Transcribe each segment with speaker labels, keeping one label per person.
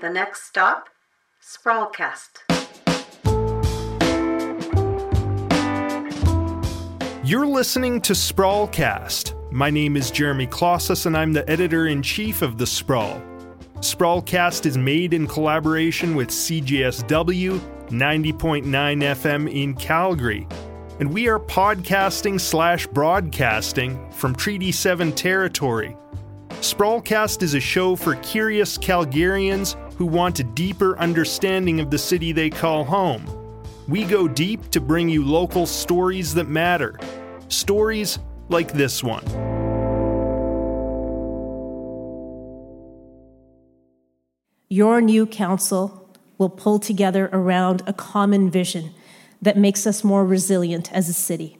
Speaker 1: The next stop, Sprawlcast.
Speaker 2: You're listening to Sprawlcast. My name is Jeremy Klaszus, and I'm the editor in chief of The Sprawl. Sprawlcast is made in collaboration with CJSW 90.9 FM in Calgary. And we are podcasting slash broadcasting from Treaty 7 territory. Sprawlcast is a show for curious Calgarians who want a deeper understanding of the city they call home. We go deep to bring you local stories that matter. Stories like this one.
Speaker 3: Your new council will pull together around a common vision that makes us more resilient as a city.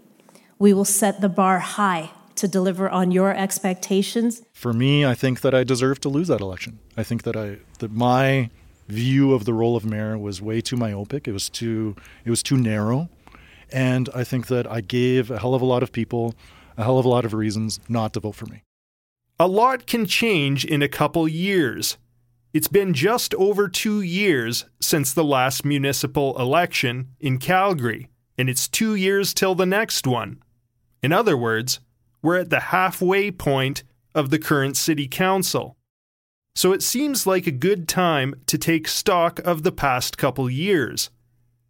Speaker 3: We will set the bar high to deliver on your expectations.
Speaker 4: For me, I think that I deserve to lose that election. I think that I that my view of the role of mayor was way too myopic. It was too it was too narrow. And I think that I gave a hell of a lot of people a hell of a lot of reasons not to vote for me.
Speaker 2: A lot can change in a couple years. It's been just over two years since the last municipal election in Calgary, and it's two years till the next one. In other words, we're at the halfway point of the current city council. So it seems like a good time to take stock of the past couple years.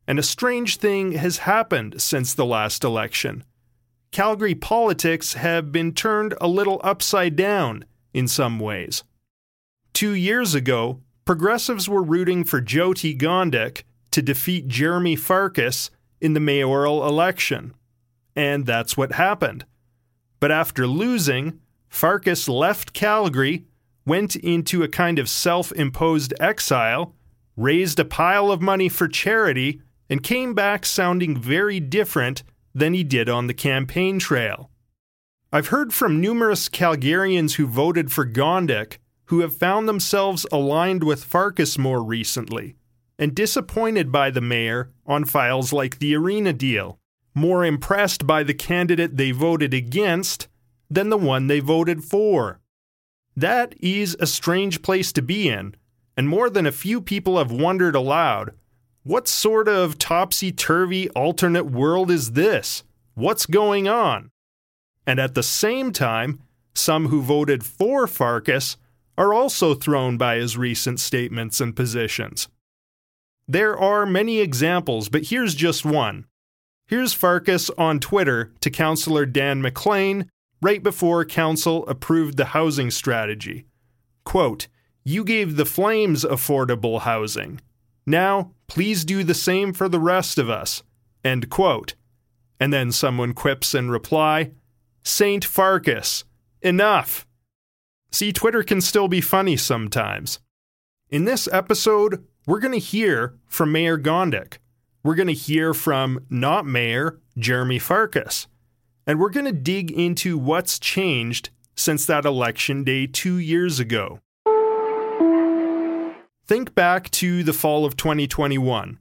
Speaker 2: And a strange thing has happened since the last election. Calgary politics have been turned a little upside down in some ways. Two years ago, progressives were rooting for Jyoti Gondek to defeat Jeromy Farkas in the mayoral election. And that's what happened. But after losing, Farkas left Calgary, went into a kind of self imposed exile, raised a pile of money for charity, and came back sounding very different than he did on the campaign trail. I've heard from numerous Calgarians who voted for Gondek who have found themselves aligned with Farkas more recently and disappointed by the mayor on files like the Arena deal more impressed by the candidate they voted against than the one they voted for. That is a strange place to be in, and more than a few people have wondered aloud what sort of topsy turvy alternate world is this? What's going on? And at the same time, some who voted for Farkas are also thrown by his recent statements and positions. There are many examples, but here's just one. Here's Farkas on Twitter to Councillor Dan McLean right before Council approved the housing strategy. Quote, You gave the Flames affordable housing. Now, please do the same for the rest of us. End quote. And then someone quips in reply, Saint Farkas, enough. See, Twitter can still be funny sometimes. In this episode, we're going to hear from Mayor Gondek we're going to hear from not Mayor Jeromy Farkas. And we're going to dig into what's changed since that election day two years ago. Think back to the fall of 2021.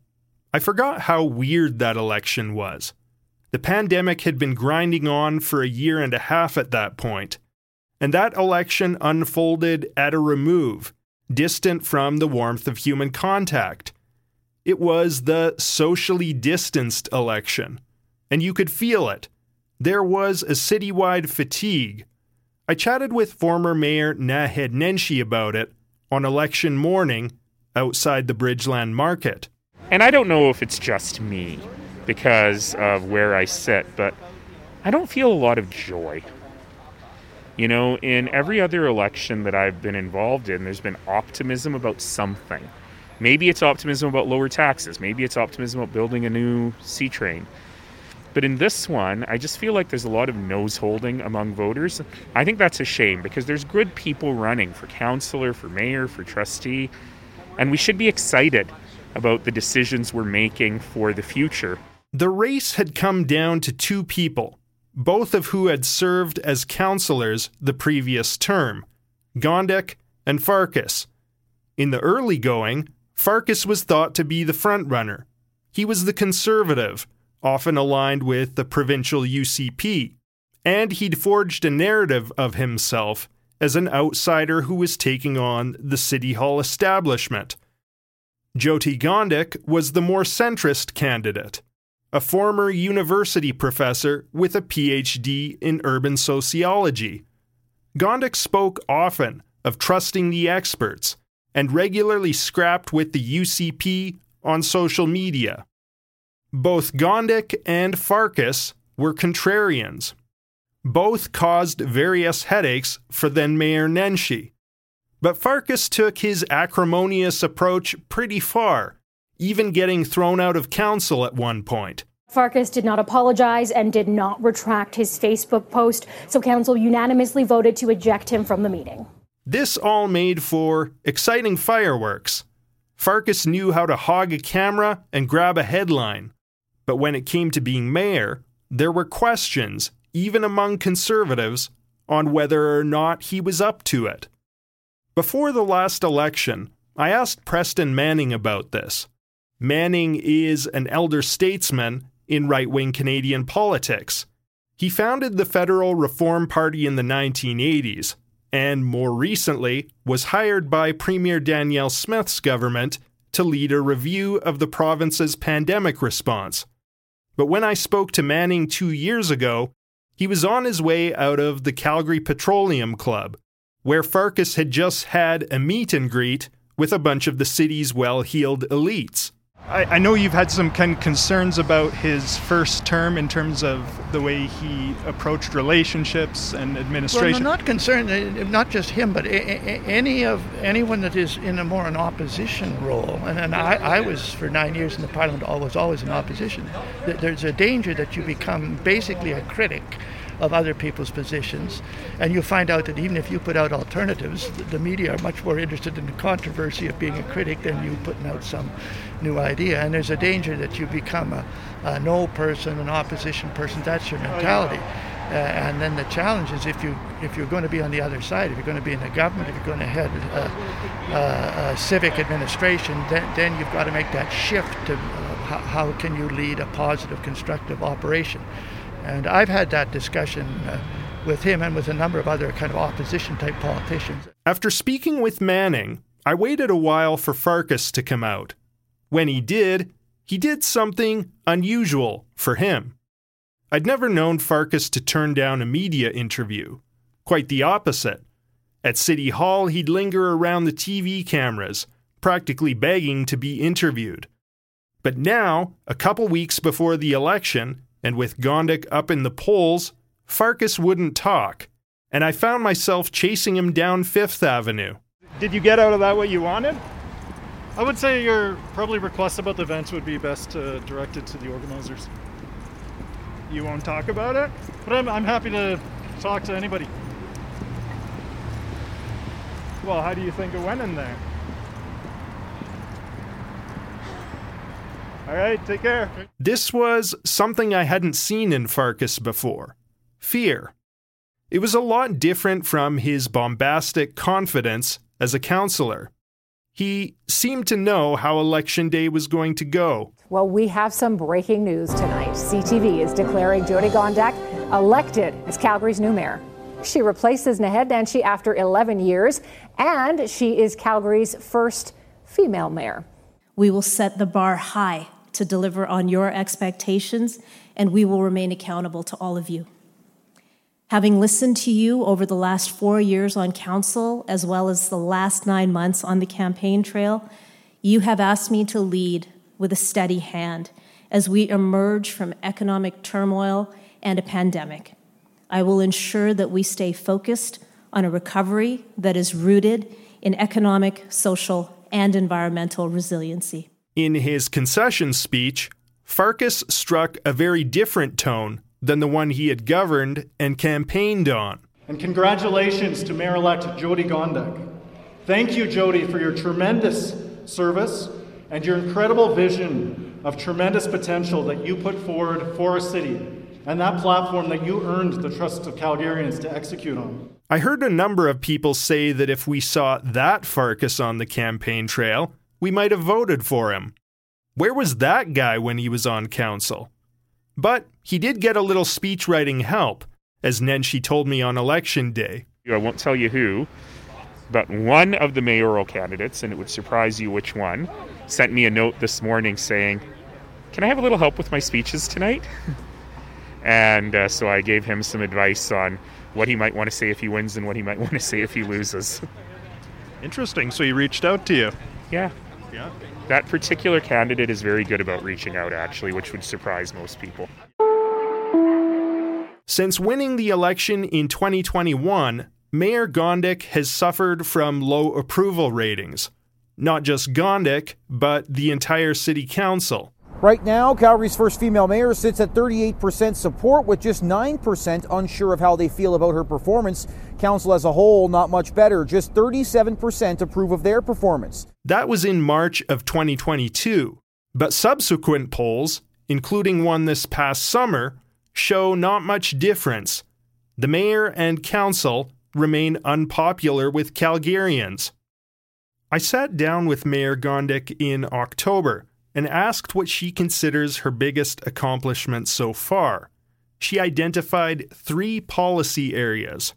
Speaker 2: I forgot how weird that election was. The pandemic had been grinding on for a year and a half at that point, and that election unfolded at a remove, distant from the warmth of human contact. It was the socially distanced election, and you could feel it. There was a citywide fatigue. I chatted with former Mayor Naheed Nenshi about it on election morning outside the Bridgeland Market.
Speaker 5: And I don't know if it's just me because of where I sit, but I don't feel a lot of joy. You know, in every other election that I've been involved in, there's been optimism about something. Maybe it's optimism about lower taxes. Maybe it's optimism about building a new C train. But in this one, I just feel like there's a lot of nose holding among voters. I think that's a shame because there's good people running for councillor, for mayor, for trustee, and we should be excited about the decisions we're making for the future.
Speaker 2: The race had come down to two people, both of who had served as councillors the previous term Gondek and Farkas. In the early going, Farkas was thought to be the frontrunner. He was the conservative, often aligned with the provincial UCP, and he'd forged a narrative of himself as an outsider who was taking on the City Hall establishment. Jyoti Gondek was the more centrist candidate, a former university professor with a PhD in urban sociology. Gondek spoke often of trusting the experts and regularly scrapped with the UCP on social media. Both Gondek and Farkas were contrarians. Both caused various headaches for then Mayor Nenshi. But Farkas took his acrimonious approach pretty far, even getting thrown out of council at one point.
Speaker 6: Farkas did not apologize and did not retract his Facebook post, so council unanimously voted to eject him from the meeting.
Speaker 2: This all made for exciting fireworks. Farkas knew how to hog a camera and grab a headline. But when it came to being mayor, there were questions, even among conservatives, on whether or not he was up to it. Before the last election, I asked Preston Manning about this. Manning is an elder statesman in right wing Canadian politics. He founded the Federal Reform Party in the 1980s and more recently was hired by Premier Danielle Smith's government to lead a review of the province's pandemic response. But when I spoke to Manning two years ago, he was on his way out of the Calgary Petroleum Club, where Farkas had just had a meet and greet with a bunch of the city's well heeled elites.
Speaker 7: I, I, know you've had some kind of concerns about his first term in terms of the way he approached relationships and administration.
Speaker 8: Well, I'm not concerned, uh, not just him, but any of anyone that is in a more an opposition role. And, and I, I was for nine years in the parliament, always always in opposition. There's a danger that you become basically a critic of other people's positions. And you'll find out that even if you put out alternatives, the media are much more interested in the controversy of being a critic than you putting out some new idea. And there's a danger that you become a, a no person, an opposition person. That's your mentality. Uh, and then the challenge is if you if you're going to be on the other side, if you're going to be in the government, if you're going to head a, a, a civic administration, then, then you've got to make that shift to uh, how, how, can you lead a positive, constructive operation. And I've had that discussion uh, with him and with a number of other kind of opposition type politicians.
Speaker 2: After speaking with Manning, I waited a while for Farkas to come out. When he did, he did something unusual for him. I'd never known Farkas to turn down a media interview. Quite the opposite. At City Hall, he'd linger around the TV cameras, practically begging to be interviewed. But now, a couple weeks before the election, and with Gondek up in the polls, Farkas wouldn't talk, and I found myself chasing him down Fifth Avenue.
Speaker 7: Did you get out of that what you wanted?
Speaker 4: I would say your probably request about the events would be best uh, directed to the organizers.
Speaker 7: You won't talk about it?
Speaker 4: But I'm, I'm happy to talk to anybody.
Speaker 7: Well, how do you think it went in there? All right, take care.
Speaker 2: This was something I hadn't seen in Farkas before fear. It was a lot different from his bombastic confidence as a counselor. He seemed to know how Election Day was going to go.
Speaker 9: Well, we have some breaking news tonight. CTV is declaring Jyoti Gondek elected as Calgary's new mayor. She replaces Naheed Nenshi after 11 years, and she is Calgary's first female mayor.
Speaker 3: We will set the bar high to deliver on your expectations, and we will remain accountable to all of you. Having listened to you over the last four years on council, as well as the last nine months on the campaign trail, you have asked me to lead with a steady hand as we emerge from economic turmoil and a pandemic. I will ensure that we stay focused on a recovery that is rooted in economic, social, and environmental resiliency.
Speaker 2: In his concession speech, Farkas struck a very different tone than the one he had governed and campaigned on.
Speaker 10: And congratulations to Mayor elect Jyoti Gondek. Thank you, Jyoti, for your tremendous service and your incredible vision of tremendous potential that you put forward for our city and that platform that you earned the trust of Calgarians to execute on.
Speaker 2: I heard a number of people say that if we saw that Farkas on the campaign trail, we might have voted for him. Where was that guy when he was on council? But he did get a little speech writing help, as Nenshi told me on election day.
Speaker 5: I won't tell you who, but one of the mayoral candidates, and it would surprise you which one, sent me a note this morning saying, Can I have a little help with my speeches tonight? and uh, so I gave him some advice on what he might want to say if he wins and what he might want to say if he loses.
Speaker 2: Interesting. So he reached out to you.
Speaker 5: Yeah. That particular candidate is very good about reaching out, actually, which would surprise most people.
Speaker 2: Since winning the election in 2021, Mayor Gondek has suffered from low approval ratings. Not just Gondek, but the entire city council.
Speaker 11: Right now, Calgary's first female mayor sits at 38% support, with just 9% unsure of how they feel about her performance. Council as a whole, not much better. Just 37% approve of their performance.
Speaker 2: That was in March of 2022. But subsequent polls, including one this past summer, show not much difference. The mayor and council remain unpopular with Calgarians. I sat down with Mayor Gondek in October and asked what she considers her biggest accomplishment so far. She identified three policy areas.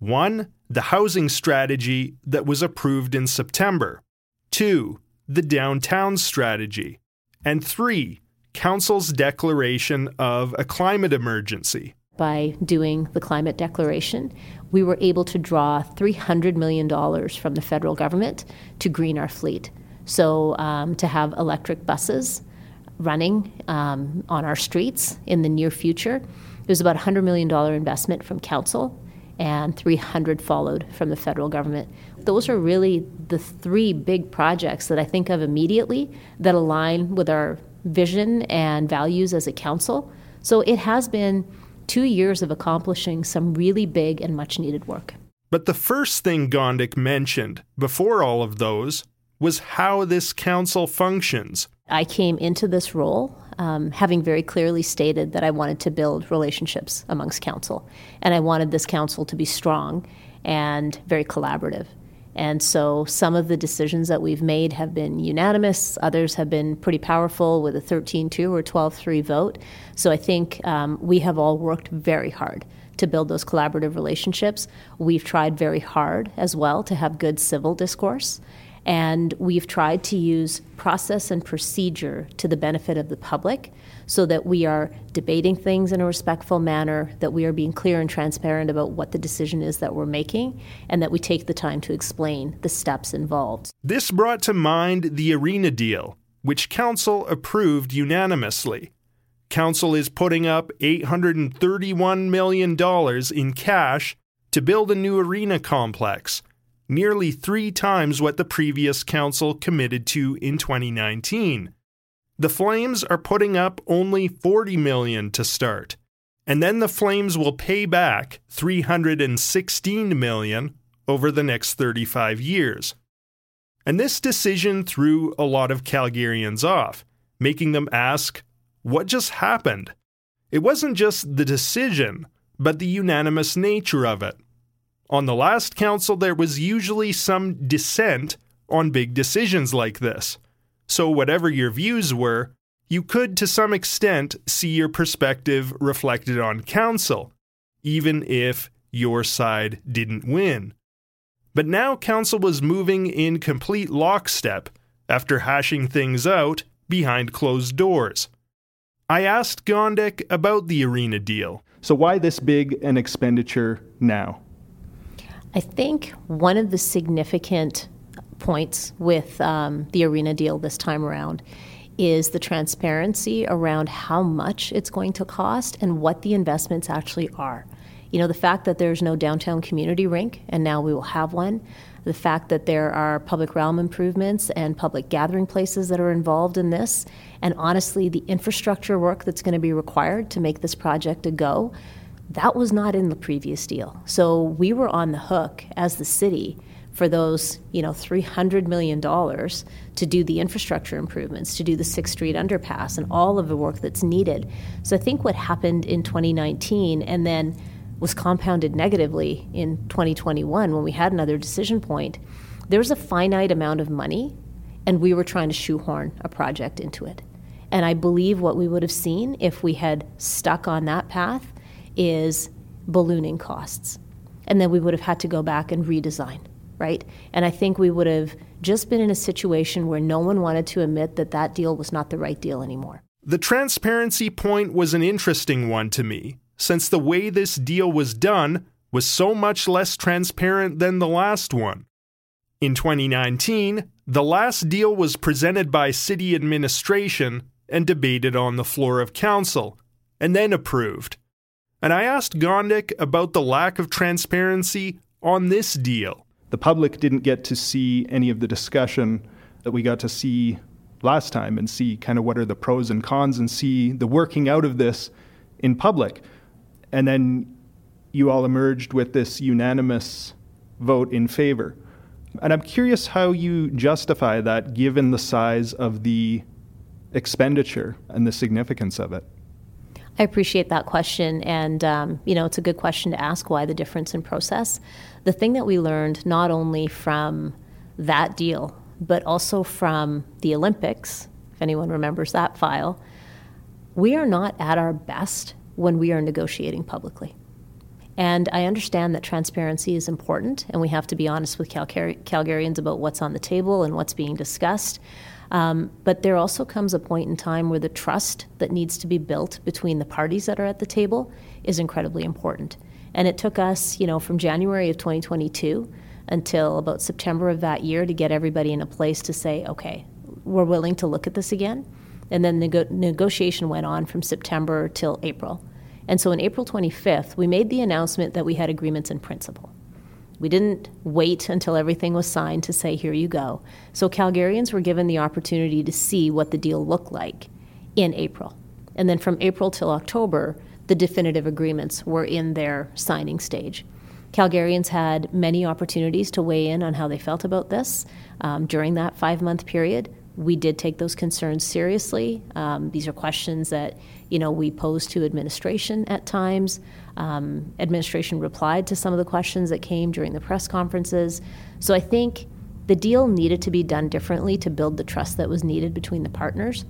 Speaker 2: One, the housing strategy that was approved in September. Two, the downtown strategy. And three, Council's declaration of a climate emergency.
Speaker 3: By doing the climate declaration, we were able to draw $300 million from the federal government to green our fleet. So, um, to have electric buses running um, on our streets in the near future, it was about a $100 million investment from council, and 300 followed from the federal government. Those are really the three big projects that I think of immediately that align with our vision and values as a council. So, it has been two years of accomplishing some really big and much needed work.
Speaker 2: But the first thing Gondek mentioned before all of those was how this council functions.
Speaker 3: I came into this role um, having very clearly stated that I wanted to build relationships amongst council, and I wanted this council to be strong and very collaborative. And so some of the decisions that we've made have been unanimous, others have been pretty powerful with a 13 2 or 12 3 vote. So I think um, we have all worked very hard to build those collaborative relationships. We've tried very hard as well to have good civil discourse. And we've tried to use process and procedure to the benefit of the public so that we are debating things in a respectful manner, that we are being clear and transparent about what the decision is that we're making, and that we take the time to explain the steps involved.
Speaker 2: This brought to mind the arena deal, which Council approved unanimously. Council is putting up $831 million in cash to build a new arena complex nearly three times what the previous council committed to in 2019. The Flames are putting up only 40 million to start, and then the Flames will pay back 316 million over the next 35 years. And this decision threw a lot of Calgarians off, making them ask, what just happened? It wasn't just the decision, but the unanimous nature of it. On the last council, there was usually some dissent on big decisions like this. So, whatever your views were, you could to some extent see your perspective reflected on council, even if your side didn't win. But now council was moving in complete lockstep after hashing things out behind closed doors. I asked Gondek about the arena deal.
Speaker 7: So, why this big an expenditure now?
Speaker 3: I think one of the significant points with um, the arena deal this time around is the transparency around how much it's going to cost and what the investments actually are. You know, the fact that there's no downtown community rink and now we will have one, the fact that there are public realm improvements and public gathering places that are involved in this, and honestly, the infrastructure work that's going to be required to make this project a go that was not in the previous deal. So we were on the hook as the city for those, you know, $300 million to do the infrastructure improvements, to do the 6th Street underpass and all of the work that's needed. So I think what happened in 2019 and then was compounded negatively in 2021 when we had another decision point, there was a finite amount of money and we were trying to shoehorn a project into it. And I believe what we would have seen if we had stuck on that path is ballooning costs. and then we would have had to go back and redesign, right? And I think we would have just been in a situation where no one wanted to admit that that deal was not the right deal anymore.
Speaker 12: The transparency point was an interesting one to me, since the way this deal was done was so much less transparent than the last one. In 2019, the last deal was presented by city administration and debated on the floor of council, and then approved. And I asked Gondek about the lack of transparency on this deal.
Speaker 2: The public didn't get to see any of the discussion that we got to see last time and see kind of what are the pros and cons and see the working out of this in public. And then you all emerged with this unanimous vote in favor. And I'm curious how you justify that given the size of the expenditure and the significance of it.
Speaker 3: I appreciate that question, and um, you know it's a good question to ask. Why the difference in process? The thing that we learned not only from that deal, but also from the Olympics, if anyone remembers that file, we are not at our best when we are negotiating publicly. And I understand that transparency is important, and we have to be honest with Calgarians about what's on the table and what's being discussed. Um, but there also comes a point in time where the trust that needs to be built between the parties that are at the table is incredibly important. And it took us, you know, from January of 2022 until about September of that year to get everybody in a place to say, okay, we're willing to look at this again. And then nego- negotiation went on from September till April. And so on April 25th, we made the announcement that we had agreements in principle. We didn't wait until everything was signed to say, here you go. So Calgarians were given the opportunity to see what the deal looked like in April. And then from April till October, the definitive agreements were in their signing stage. Calgarians had many opportunities to weigh in on how they felt about this um, during that five month period. We did take those concerns seriously. Um, these are questions that you know we posed to administration at times. Um, administration replied to some of the questions that came during the press conferences. So I think the deal needed to be done differently to build the trust that was needed between the partners.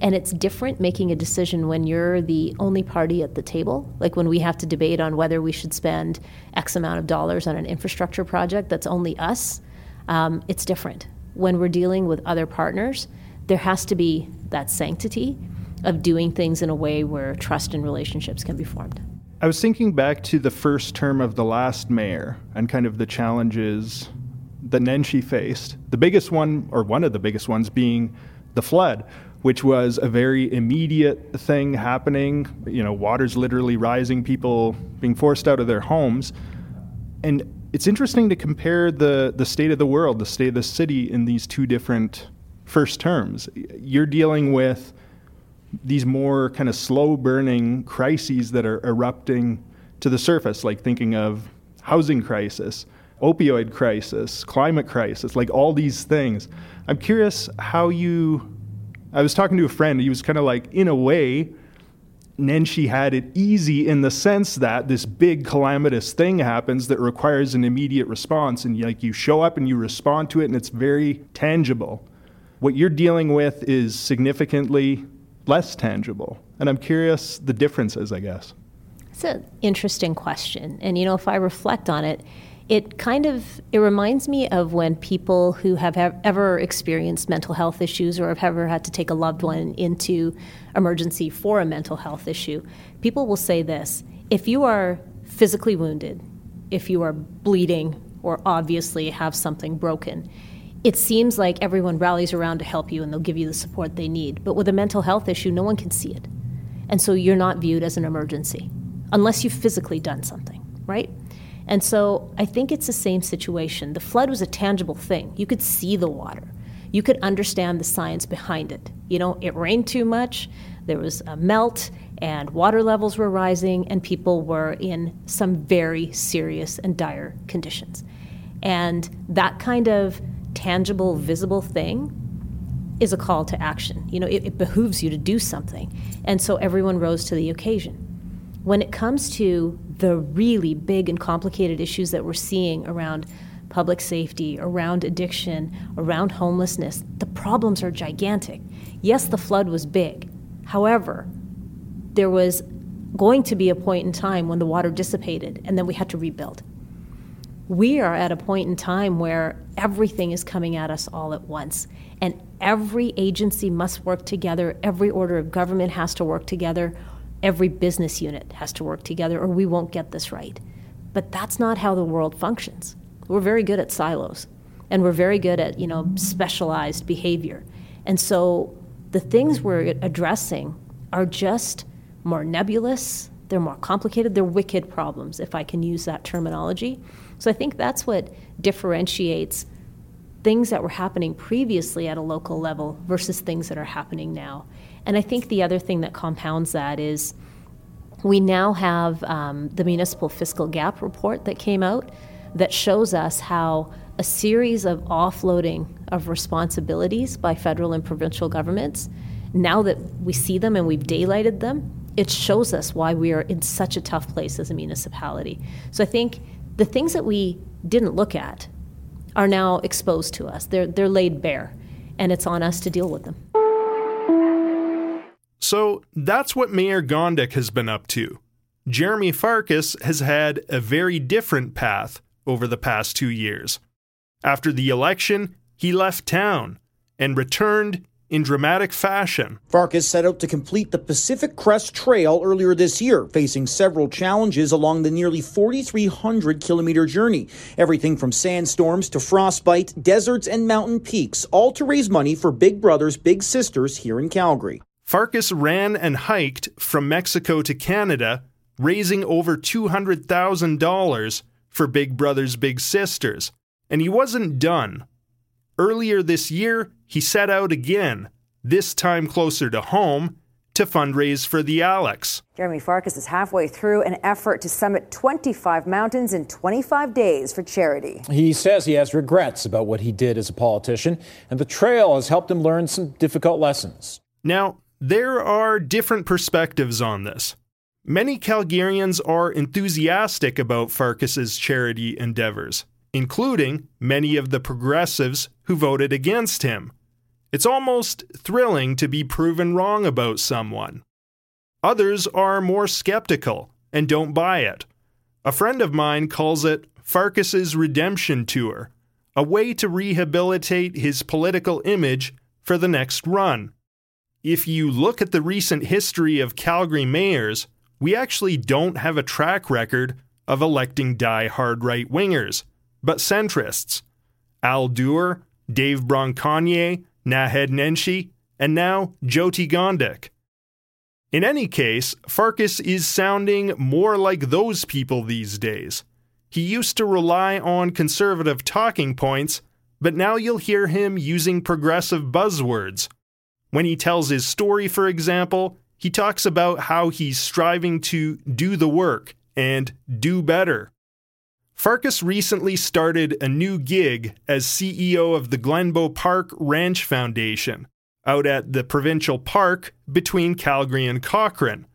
Speaker 3: And it's different making a decision when you're the only party at the table, like when we have to debate on whether we should spend X amount of dollars on an infrastructure project that's only us. Um, it's different. When we're dealing with other partners, there has to be that sanctity of doing things in a way where trust and relationships can be formed.
Speaker 2: I was thinking back to the first term of the last mayor and kind of the challenges that Nenshi faced. The biggest one, or one of the biggest ones, being the flood, which was a very immediate thing happening. You know, water's literally rising, people being forced out of their homes. And it's interesting to compare the, the state of the world, the state of the city in these two different first terms. You're dealing with these more kind of slow burning crises that are erupting to the surface, like thinking of housing crisis, opioid crisis, climate crisis, like all these things. I'm curious how you I was talking to a friend. He was kind of like, in a way, Nenshi had it easy in the sense that this big calamitous thing happens that requires an immediate response, and like you show up and you respond to it, and it's very tangible. What you're dealing with is significantly less tangible, and I'm curious the differences. I guess
Speaker 3: it's an interesting question, and you know, if I reflect on it, it kind of it reminds me of when people who have ever experienced mental health issues or have ever had to take a loved one into emergency for a mental health issue people will say this if you are physically wounded if you are bleeding or obviously have something broken it seems like everyone rallies around to help you and they'll give you the support they need but with a mental health issue no one can see it and so you're not viewed as an emergency unless you've physically done something right and so I think it's the same situation. The flood was a tangible thing. You could see the water. You could understand the science behind it. You know, it rained too much, there was a melt, and water levels were rising, and people were in some very serious and dire conditions. And that kind of tangible, visible thing is a call to action. You know, it, it behooves you to do something. And so everyone rose to the occasion. When it comes to the really big and complicated issues that we're seeing around public safety, around addiction, around homelessness, the problems are gigantic. Yes, the flood was big. However, there was going to be a point in time when the water dissipated and then we had to rebuild. We are at a point in time where everything is coming at us all at once. And every agency must work together, every order of government has to work together, every business unit has to work together, or we won't get this right. But that's not how the world functions. We're very good at silos, and we're very good at, you know, specialized behavior. And so the things we're addressing are just more nebulous, they're more complicated, they're wicked problems, if I can use that terminology. So I think that's what differentiates things that were happening previously at a local level versus things that are happening now. And I think the other thing that compounds that is we now have um, the municipal fiscal gap report that came out that shows us how a series of offloading of responsibilities by federal and provincial governments, now that we see them and we've daylighted them, it shows us why we are in such a tough place as a municipality. So I think the things that we didn't look at are now exposed to us. They're, they're laid bare, and it's on us to deal with them.
Speaker 2: So that's what Mayor Gondek has been up to. Jeromy Farkas has had a very different path over the past two years. After the election, he left town and returned in dramatic fashion.
Speaker 11: Farkas set out to complete the Pacific Crest Trail earlier this year, facing several challenges along the nearly 4,300 kilometer journey. Everything from sandstorms to frostbite, deserts, and mountain peaks, all to raise money for Big Brothers Big Sisters here in Calgary.
Speaker 2: Farkas ran and hiked from Mexico to Canada, raising over $200,000 for Big Brothers Big Sisters. And he wasn't done. Earlier this year, he set out again, this time closer to home, to fundraise for the Alex.
Speaker 13: Jeromy Farkas is halfway through an effort to summit 25 mountains in 25 days for charity.
Speaker 14: He says he has regrets about what he did as a politician, and the trail has helped him learn some difficult lessons.
Speaker 2: Now, there are different perspectives on this. Many Calgarians are enthusiastic about Farkas's charity endeavors, including many of the progressives who voted against him. It's almost thrilling to be proven wrong about someone. Others are more skeptical and don't buy it. A friend of mine calls it Farkas's redemption tour, a way to rehabilitate his political image for the next run. If you look at the recent history of Calgary mayors, we actually don't have a track record of electing die-hard right wingers, but centrists. Al Duerr, Dave Bronconnier, Naheed Nenshi, and now Jyoti Gondek. In any case, Farkas is sounding more like those people these days. He used to rely on conservative talking points, but now you'll hear him using progressive buzzwords. When he tells his story, for example, he talks about how he's striving to do the work and do better. Farkas recently started a new gig as CEO of the Glenbow Park Ranch Foundation out at the provincial park between Calgary and Cochrane.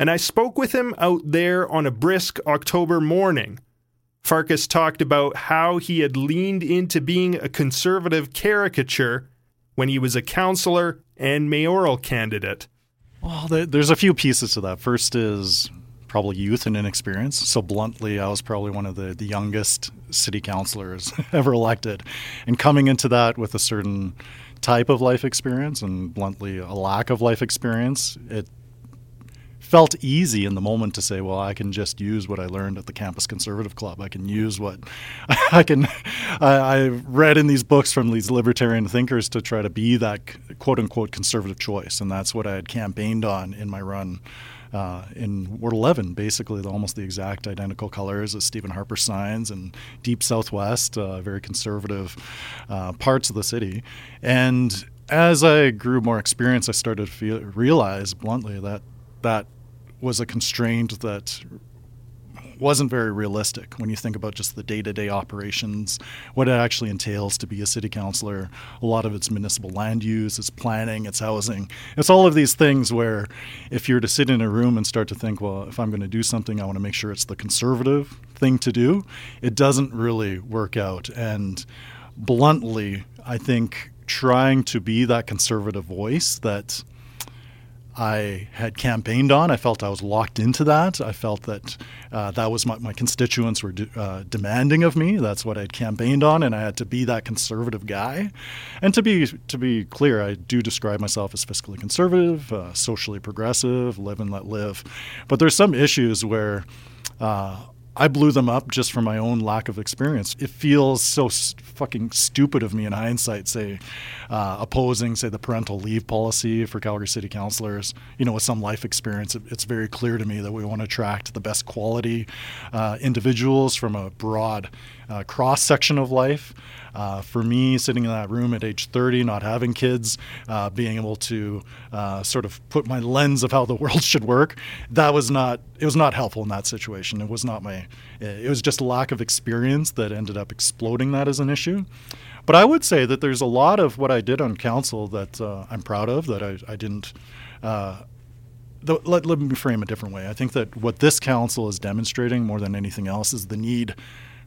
Speaker 2: And I spoke with him out there on a brisk October morning. Farkas talked about how he had leaned into being a conservative caricature when he was a councillor and mayoral candidate.
Speaker 4: Well, there's a few pieces to that. First is probably youth and inexperience. So bluntly, I was probably one of the, the youngest city councilors ever elected. And coming into that with a certain type of life experience and bluntly a lack of life experience, it felt easy in the moment to say, well, I can just use what I learned at the Campus Conservative Club. I can use what I can. I, I read in these books from these libertarian thinkers to try to be that quote unquote conservative choice. And that's what I had campaigned on in my run uh, in Ward 11, basically almost the exact identical colors as Stephen Harper signs and deep southwest, uh, very conservative uh, parts of the city. And as I grew more experience, I started to feel, realize bluntly that that was a constraint that wasn't very realistic when you think about just the day-to-day operations, what it actually entails to be a city councilor. A lot of it's municipal land use, it's planning, it's housing. It's all of these things where if you're to sit in a room and start to think, well, if I'm going to do something, I want to make sure it's the conservative thing to do, it doesn't really work out. And bluntly, I think trying to be that conservative voice that I had campaigned on. I felt I was locked into that. I felt that uh, that was what my constituents were de- uh, demanding of me. That's what I'd campaigned on, and I had to be that conservative guy. And to be to be clear, I do describe myself as fiscally conservative, uh, socially progressive, live and let live. But there's some issues where uh, I blew them up just from my own lack of experience. It feels so fucking stupid of me in hindsight, say, uh, opposing, say, the parental leave policy for Calgary City Councillors. You know, with some life experience, it, it's very clear to me that we want to attract the best quality uh, individuals from a broad uh, cross section of life. Uh, for me, sitting in that room at age 30, not having kids, uh, being able to uh, sort of put my lens of how the world should work, that was not it was not helpful in that situation. It was not my it was just lack of experience that ended up exploding that as an issue. But I would say that there's a lot of what I did on council that uh, I'm proud of that I, I didn't. Uh, let, let me frame it a different way. I think that what this council is demonstrating more than anything else is the need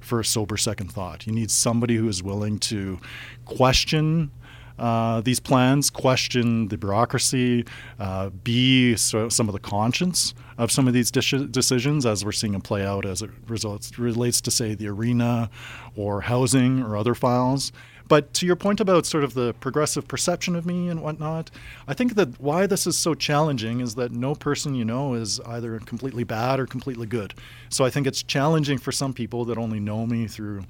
Speaker 4: for a sober second thought. You need somebody who is willing to question uh, these plans, question the bureaucracy, uh, be so, some of the conscience of some of these decisions as we're seeing them play out as it results, relates to, say, the arena or housing or other files. But to your point about sort of the progressive perception of me and whatnot, I think that why this is so challenging is that no person you know is either completely bad or completely good. So I think it's challenging for some people that only know me through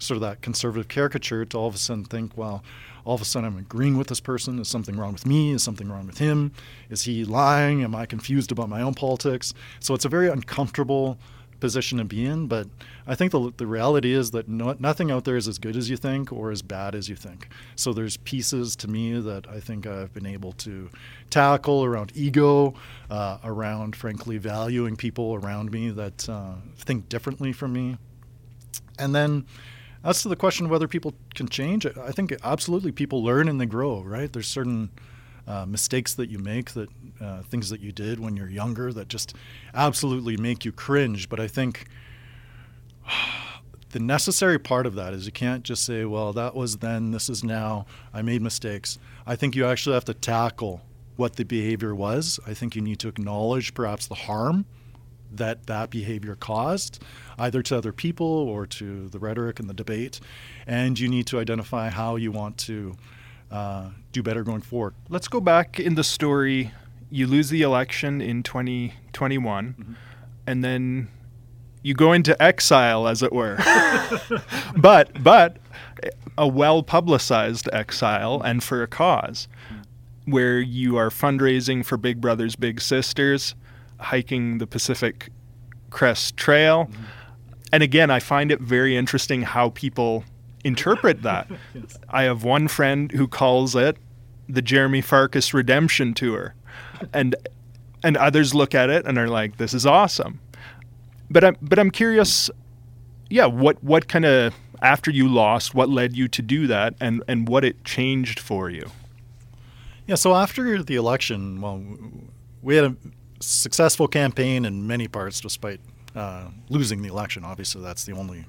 Speaker 4: sort of that conservative caricature to all of a sudden think, well, all of a sudden I'm agreeing with this person. Is something wrong with me? Is something wrong with him? Is he lying? Am I confused about my own politics? So it's a very uncomfortable position to be in. But I think the, the reality is that no, nothing out there is as good as you think or as bad as you think. So there's pieces to me that I think I've been able to tackle around ego, uh, around frankly valuing people around me that uh, think differently from me. And then as to the question of whether people can change, I think absolutely people learn and they grow, right? There's certain uh, mistakes that you make, that uh, things that you did when you're younger that just absolutely make you cringe. But I think the necessary part of that is you can't just say, well, that was then, this is now, I made mistakes. I think you actually have to tackle what the behavior was. I think you need to acknowledge perhaps the harm that that behavior caused, either to other people or to the rhetoric and the debate. And you need to identify how you want to uh, do better going forward.
Speaker 2: Let's go back in the story. You lose the election in 2021, mm-hmm. and then you go into exile, as it were. but but a well publicized exile, and for a cause, where you are fundraising for Big Brothers Big Sisters, hiking the Pacific Crest Trail. Mm-hmm. And again, I find it very interesting how people interpret that. yes. I have one friend who calls it the Jeromy Farkas Redemption Tour, and and others look at it and are like, "This is awesome." But I'm but I'm curious, yeah, what what kind of after you lost, what led you to do that, and and what it changed for you?
Speaker 4: Yeah, so after the election, well, we had a successful campaign in many parts, despite uh, losing the election. Obviously, that's the only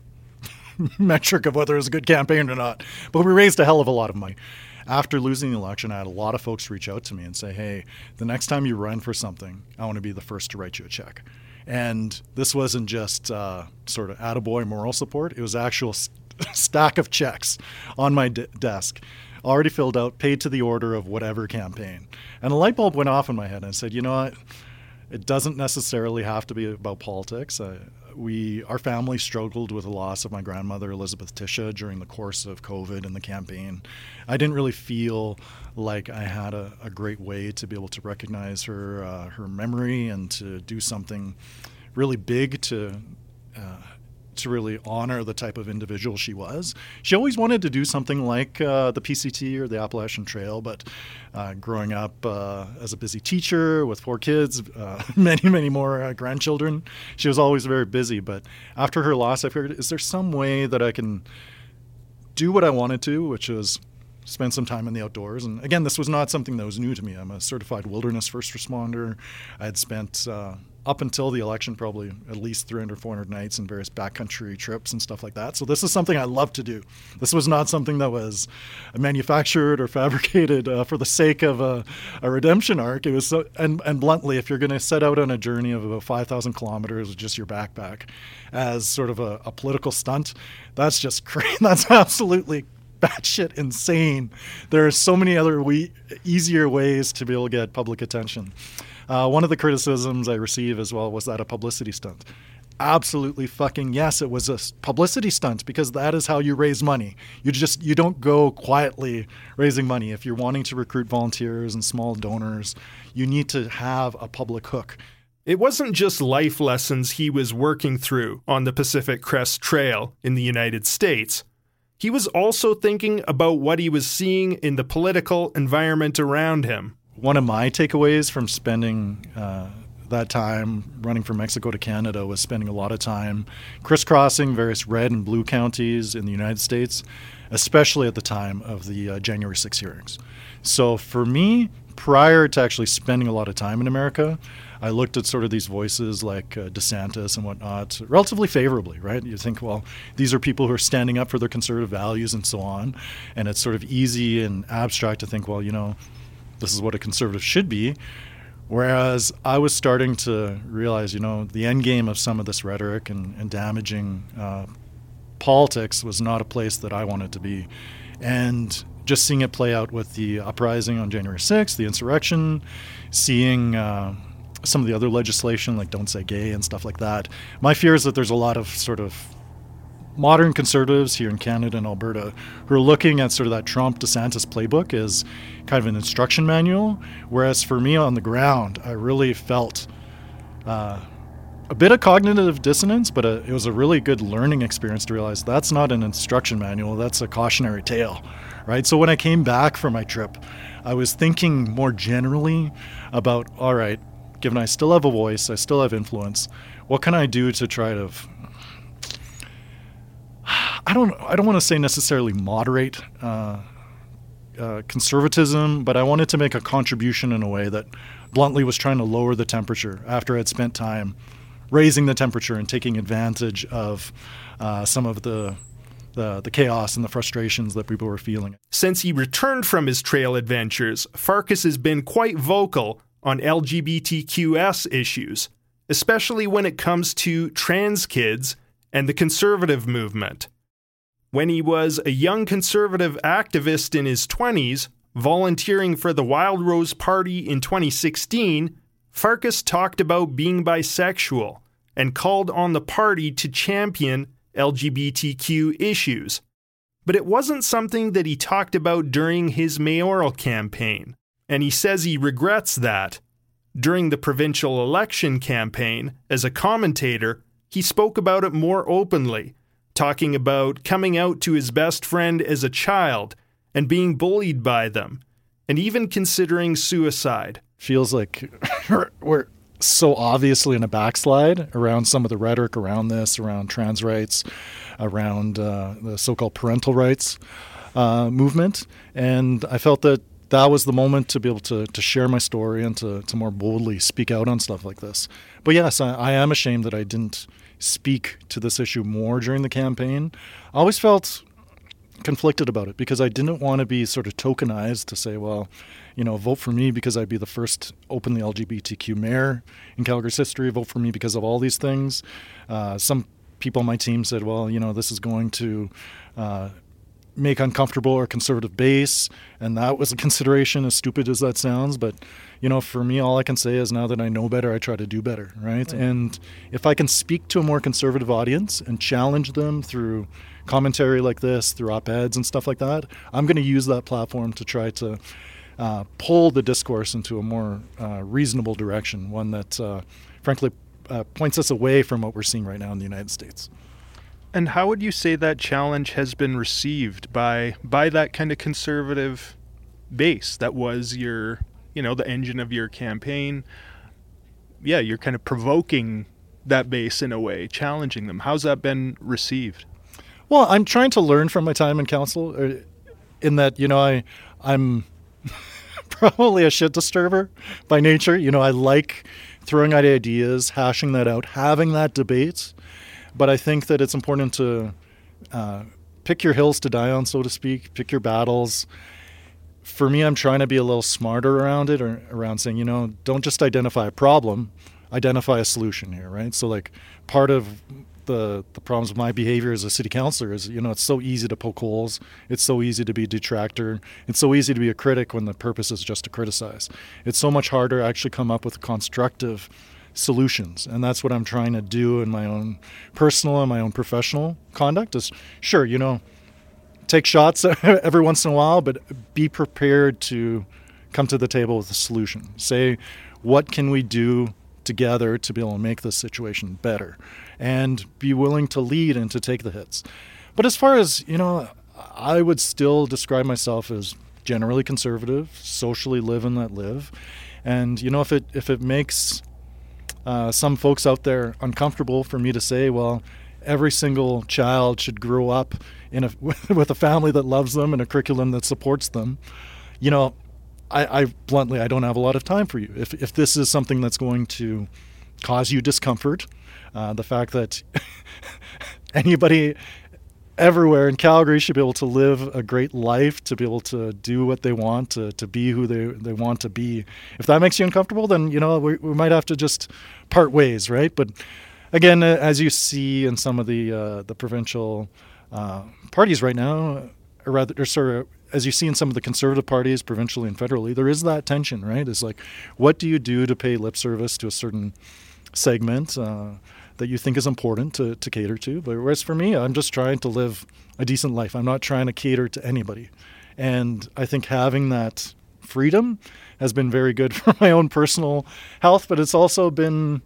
Speaker 4: metric of whether it was a good campaign or not. But we raised a hell of a lot of money. After losing the election, I had a lot of folks reach out to me and say, hey, the next time you run for something, I want to be the first to write you a check. And this wasn't just uh, sort of attaboy moral support, it was actual st- stack of checks on my desk, already filled out, paid to the order of whatever campaign. And a light bulb went off in my head, and I said, you know what? It doesn't necessarily have to be about politics. I, we our family struggled with the loss of my grandmother Elizabeth Tisha during the course of COVID and the campaign. I didn't really feel like I had a, a great way to be able to recognize her uh, her memory and to do something really big to uh, to really honor the type of individual she was. She always wanted to do something like uh, the PCT or the Appalachian Trail, but uh, growing up uh, as a busy teacher with four kids, uh, many, many more uh, grandchildren, she was always very busy. But after her loss, I figured, is there some way that I can do what I wanted to, which was spend some time in the outdoors. And again, this was not something that was new to me. I'm a certified wilderness first responder. I had spent uh, up until the election, probably at least 300, 400 nights and various backcountry trips and stuff like that. So this is something I love to do. This was not something that was manufactured or fabricated uh, for the sake of a, a redemption arc. It was so, and, and bluntly, if you're going to set out on a journey of about 5,000 kilometers with just your backpack as sort of a, a political stunt, that's just crazy. That's absolutely batshit insane. There are so many other we- easier ways to be able to get public attention. Uh, one of the criticisms I receive as well was that a publicity stunt. Absolutely fucking yes, it was a publicity stunt because that is how you raise money. You just you don't go quietly raising money. If you're wanting to recruit volunteers and small donors, you need to have a public hook.
Speaker 2: It wasn't just life lessons he was working through on the Pacific Crest Trail in the United States. He was also thinking about what he was seeing in the political environment around him.
Speaker 4: One of my takeaways from spending uh, that time running from Mexico to Canada was spending a lot of time crisscrossing various red and blue counties in the United States, especially at the time of the uh, January 6 hearings. So for me, prior to actually spending a lot of time in America, I looked at sort of these voices like uh, DeSantis and whatnot relatively favorably, right? You think, well, these are people who are standing up for their conservative values and so on. And it's sort of easy and abstract to think, well, you know, this is what a conservative should be. Whereas I was starting to realize, you know, the end game of some of this rhetoric and, and damaging uh, politics was not a place that I wanted to be. And just seeing it play out with the uprising on January 6th, the insurrection, seeing uh, some of the other legislation like Don't Say Gay and stuff like that. My fear is that there's a lot of sort of modern conservatives here in Canada and Alberta who are looking at sort of that Trump DeSantis playbook as kind of an instruction manual, whereas for me on the ground, I really felt uh, a bit of cognitive dissonance, but a, it was a really good learning experience to realize that's not an instruction manual, that's a cautionary tale, right? So when I came back from my trip, I was thinking more generally about all right, given I still have a voice, I still have influence, what can I do to try to I don't I don't want to say necessarily moderate uh, uh, conservatism, but I wanted to make a contribution in a way that bluntly was trying to lower the temperature after I'd spent time raising the temperature and taking advantage of uh, some of the, the the chaos and the frustrations that people were feeling.
Speaker 2: Since he returned from his trail adventures, Farkas has been quite vocal on LGBTQS issues, especially when it comes to trans kids and the conservative movement. When he was a young conservative activist in his 20s, volunteering for the Wildrose Party in 2016, Farkas talked about being bisexual and called on the party to champion LGBTQ issues. But it wasn't something that he talked about during his mayoral campaign, and he says he regrets that. During the provincial election campaign, as a commentator, he spoke about it more openly, talking about coming out to his best friend as a child and being bullied by them, and even considering suicide.
Speaker 4: Feels like we're so obviously in a backslide around some of the rhetoric around this, around trans rights, around uh, the so called parental rights uh, movement. And I felt that that was the moment to be able to, to share my story and to, to more boldly speak out on stuff like this. But yes, I, I am ashamed that I didn't speak to this issue more during the campaign. I always felt conflicted about it because I didn't want to be sort of tokenized to say, well, you know, vote for me because I'd be the first openly LGBTQ mayor in Calgary's history. Vote for me because of all these things. Uh, some people on my team said, well, you know, this is going to uh, make uncomfortable our conservative base, and that was a consideration, as stupid as that sounds. But you know, for me, all I can say is now that I know better, I try to do better, right? right? And if I can speak to a more conservative audience and challenge them through commentary like this, through op eds and stuff like that, I'm going to use that platform to try to uh, pull the discourse into a more uh, reasonable direction, one that, uh, frankly, uh, points us away from what we're seeing right now in the United States.
Speaker 15: And how would you say that challenge has been received by by that kind of conservative base that was your, you know, the engine of your campaign? Yeah, you're kind of provoking that base in a way, challenging them. How's that been received?
Speaker 4: Well, I'm trying to learn from my time in council uh, in that, you know, I I'm probably a shit disturber by nature. You know, I like throwing out ideas, hashing that out, having that debate. But I think that it's important to uh, pick your hills to die on, so to speak, pick your battles. For me, I'm trying to be a little smarter around it or around saying, you know, don't just identify a problem, identify a solution here, right? So, like, part of the, the problems with my behavior as a city councilor is, you know, it's so easy to poke holes. It's so easy to be a detractor. It's so easy to be a critic when the purpose is just to criticize. It's so much harder to actually come up with constructive solutions. And that's what I'm trying to do in my own personal and my own professional conduct is sure, you know, take shots every once in a while, but be prepared to come to the table with a solution. Say, what can we do together to be able to make this situation better? and be willing to lead and to take the hits. But as far as, you know, I would still describe myself as generally conservative, socially live and let live. And you know, if it if it makes uh, some folks out there uncomfortable for me to say, well, every single child should grow up in a with a family that loves them and a curriculum that supports them, you know, I, I bluntly I don't have a lot of time for you. If if this is something that's going to cause you discomfort, uh, the fact that anybody everywhere in Calgary should be able to live a great life, to be able to do what they want, to, to be who they, they want to be. If that makes you uncomfortable, then, you know, we, we might have to just part ways, right? But again, uh, as you see in some of the, uh, the provincial uh, parties right now, or rather, or sorry, as you see in some of the conservative parties, provincially and federally, there is that tension, right? It's like, what do you do to pay lip service to a certain segment? Uh, that you think is important to, to cater to. But whereas for me, I'm just trying to live a decent life. I'm not trying to cater to anybody. And I think having that freedom has been very good for my own personal health, but it's also been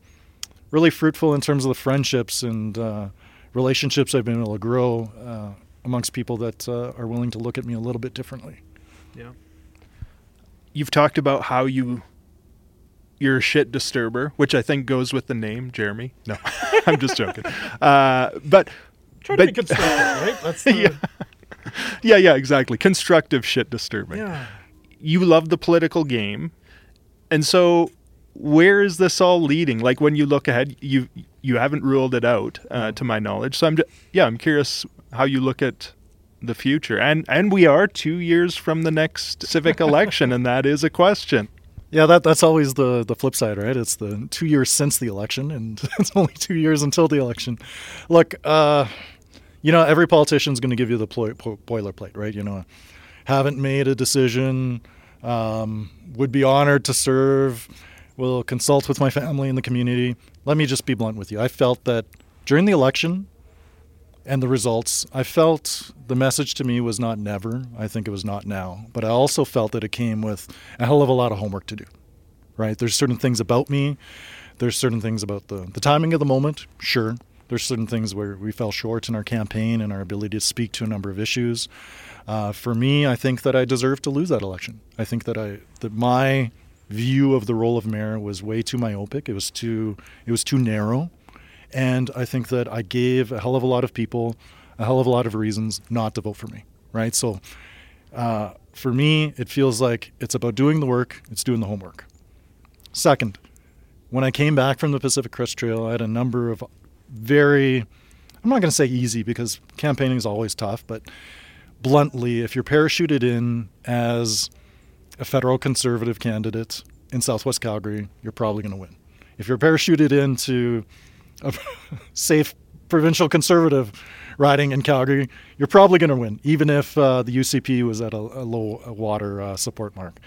Speaker 4: really fruitful in terms of the friendships and uh, relationships I've been able to grow uh, amongst people that uh, are willing to look at me a little bit differently.
Speaker 15: Yeah. You've talked about how you you're a shit disturber, which I think goes with the name Jeromy. No, I'm just joking. Uh, but
Speaker 10: Try
Speaker 15: but,
Speaker 10: to be constructive, right? That's the,
Speaker 15: yeah. yeah, yeah, exactly. Constructive shit disturbing.
Speaker 10: Yeah.
Speaker 15: You love the political game, and so where is this all leading? Like when you look ahead, you you haven't ruled it out, uh, to my knowledge. So I'm just, yeah, I'm curious how you look at the future, and and we are two years from the next civic election, and that is a question.
Speaker 4: Yeah, that that's always the the flip side, right? It's the two years since the election, and it's only two years until the election. Look, uh, you know, every politician's going to give you the po- boilerplate, right? You know, haven't made a decision, um, would be honored to serve, will consult with my family and the community. Let me just be blunt with you. I felt that during the election, and the results, I felt the message to me was not never. I think it was not now. But I also felt that it came with a hell of a lot of homework to do. Right? There's certain things about me. There's certain things about the, the timing of the moment, sure. There's certain things where we fell short in our campaign and our ability to speak to a number of issues. Uh, for me, I think that I deserved to lose that election. I think that I that my view of the role of mayor was way too myopic. It was too it was too narrow. And I think that I gave a hell of a lot of people a hell of a lot of reasons not to vote for me, right? So uh, for me, it feels like it's about doing the work, it's doing the homework. Second, when I came back from the Pacific Crest Trail, I had a number of very, I'm not going to say easy because campaigning is always tough, but bluntly, if you're parachuted in as a federal conservative candidate in Southwest Calgary, you're probably going to win. If you're parachuted into a safe provincial conservative riding in Calgary, you're probably going to win, even if uh, the UCP was at a, a low water uh, support mark.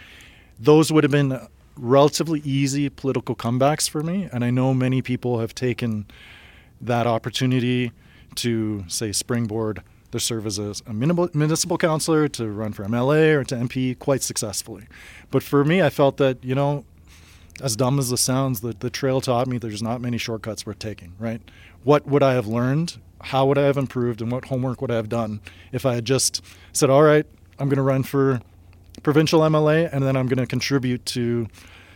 Speaker 4: Those would have been relatively easy political comebacks for me, and I know many people have taken that opportunity to, say, springboard their serve as a municipal councilor, to run for MLA or to MP quite successfully. But for me, I felt that, you know, as dumb as this sounds, the, the trail taught me there's not many shortcuts worth taking, right? What would I have learned how would I have improved and what homework would I have done if I had just said, all right, I'm going to run for provincial MLA and then I'm going to contribute to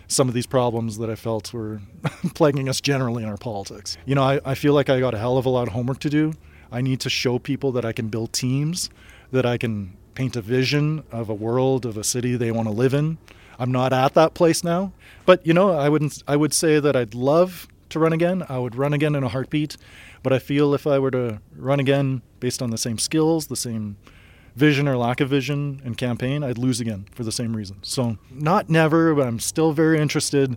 Speaker 4: some of these problems that I felt were plaguing us generally in our politics. You know, I, I feel like I got a hell of a lot of homework to do. I need to show people that I can build teams, that I can paint a vision of a world, of a city they want to live in. I'm not at that place now. But you know, I wouldn't. I would say that I'd love to run again. I would run again in a heartbeat. But I feel if I were to run again based on the same skills, the same vision or lack of vision and campaign, I'd lose again for the same reason. So not never, but I'm still very interested.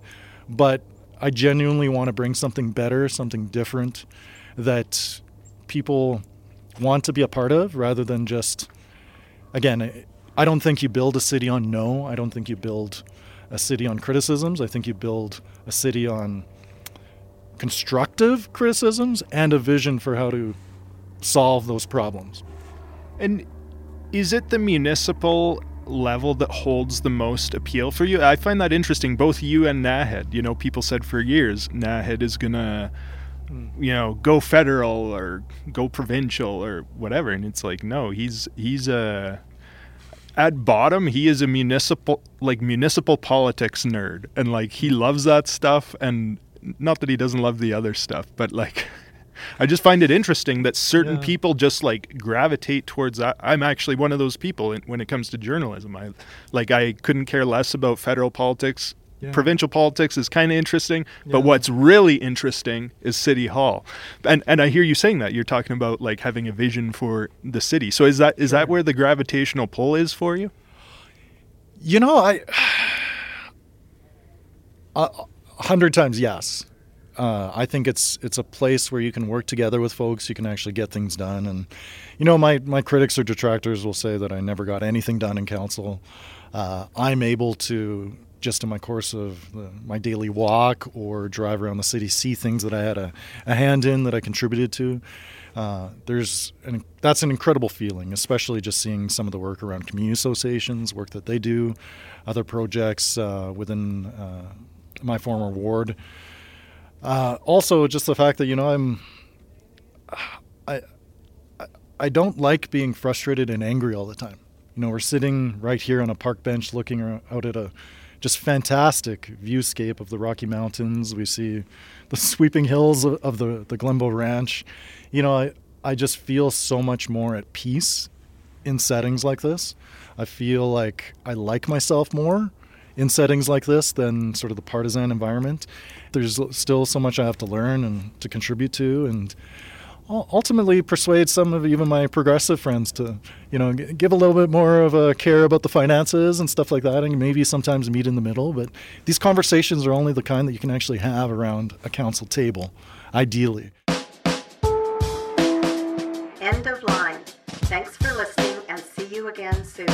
Speaker 4: But I genuinely want to bring something better, something different that people want to be a part of rather than just again I don't think you build a city on no. I don't think you build a city on criticisms. I think you build a city on constructive criticisms and a vision for how to solve those problems.
Speaker 15: And is it the municipal level that holds the most appeal for you? I find that interesting. Both you and Naheed, you know, people said for years Naheed is gonna, you know, go federal or go provincial or whatever, and it's like no, he's he's a at bottom he is a municipal like municipal politics nerd and like he loves that stuff and not that he doesn't love the other stuff but like I just find it interesting that certain
Speaker 4: Yeah.
Speaker 15: people just like gravitate towards that. I'm actually one of those people when it comes to journalism. I like I couldn't care less about federal politics.
Speaker 4: Yeah.
Speaker 15: Provincial politics is kind of interesting, but what's really interesting is city hall. And and I hear you saying that you're talking about like having a vision for the city. So is that is that where the gravitational pull is for you?
Speaker 4: You know, I a a hundred times yes. Uh, I think it's it's a place where you can work together with folks. You can actually get things done. And you know, my my critics or detractors will say that I never got anything done in council. Uh, I'm able to just in my course of the, my daily walk or drive around the city see things that I had a, a hand in that I contributed to. Uh, there's an, that's an incredible feeling, especially just seeing some of the work around community associations, work that they do, other projects uh, within uh, my former ward. Uh, also, just the fact that you know I'm, I, I don't like being frustrated and angry all the time. You know, we're sitting right here on a park bench, looking out at a just fantastic viewscape of the Rocky Mountains. We see the sweeping hills of, of the the Glenbow Ranch. You know, I I just feel so much more at peace in settings like this. I feel like I like myself more in settings like this than sort of the partisan environment. There's still so much I have to learn and to contribute to, and ultimately persuade some of even my progressive friends to, you know, give a little bit more of a care about the finances and stuff like that, and maybe sometimes meet in the middle. But these conversations are only the kind that you can actually have around a council table, ideally.
Speaker 1: End of line. Thanks for listening and see you again soon.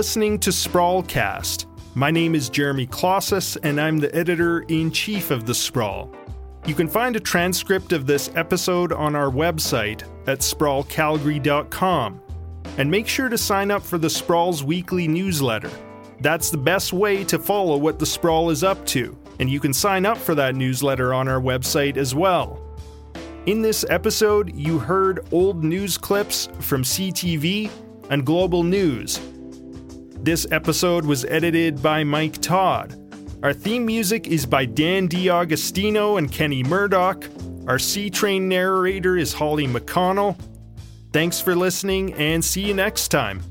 Speaker 2: Listening to Sprawlcast. My name is Jeremy Klaszus, and I'm the editor in chief of The Sprawl. You can find a transcript of this episode on our website at sprawlcalgary.com. And make sure to sign up for The Sprawl's weekly newsletter. That's the best way to follow what The Sprawl is up to, and you can sign up for that newsletter on our website as well. In this episode, you heard old news clips from CTV and Global News. This episode was edited by Mike Todd. Our theme music is by Dan D'Agostino and Kenny Murdoch. Our C Train narrator is Holly McConnell. Thanks for listening and see you next time.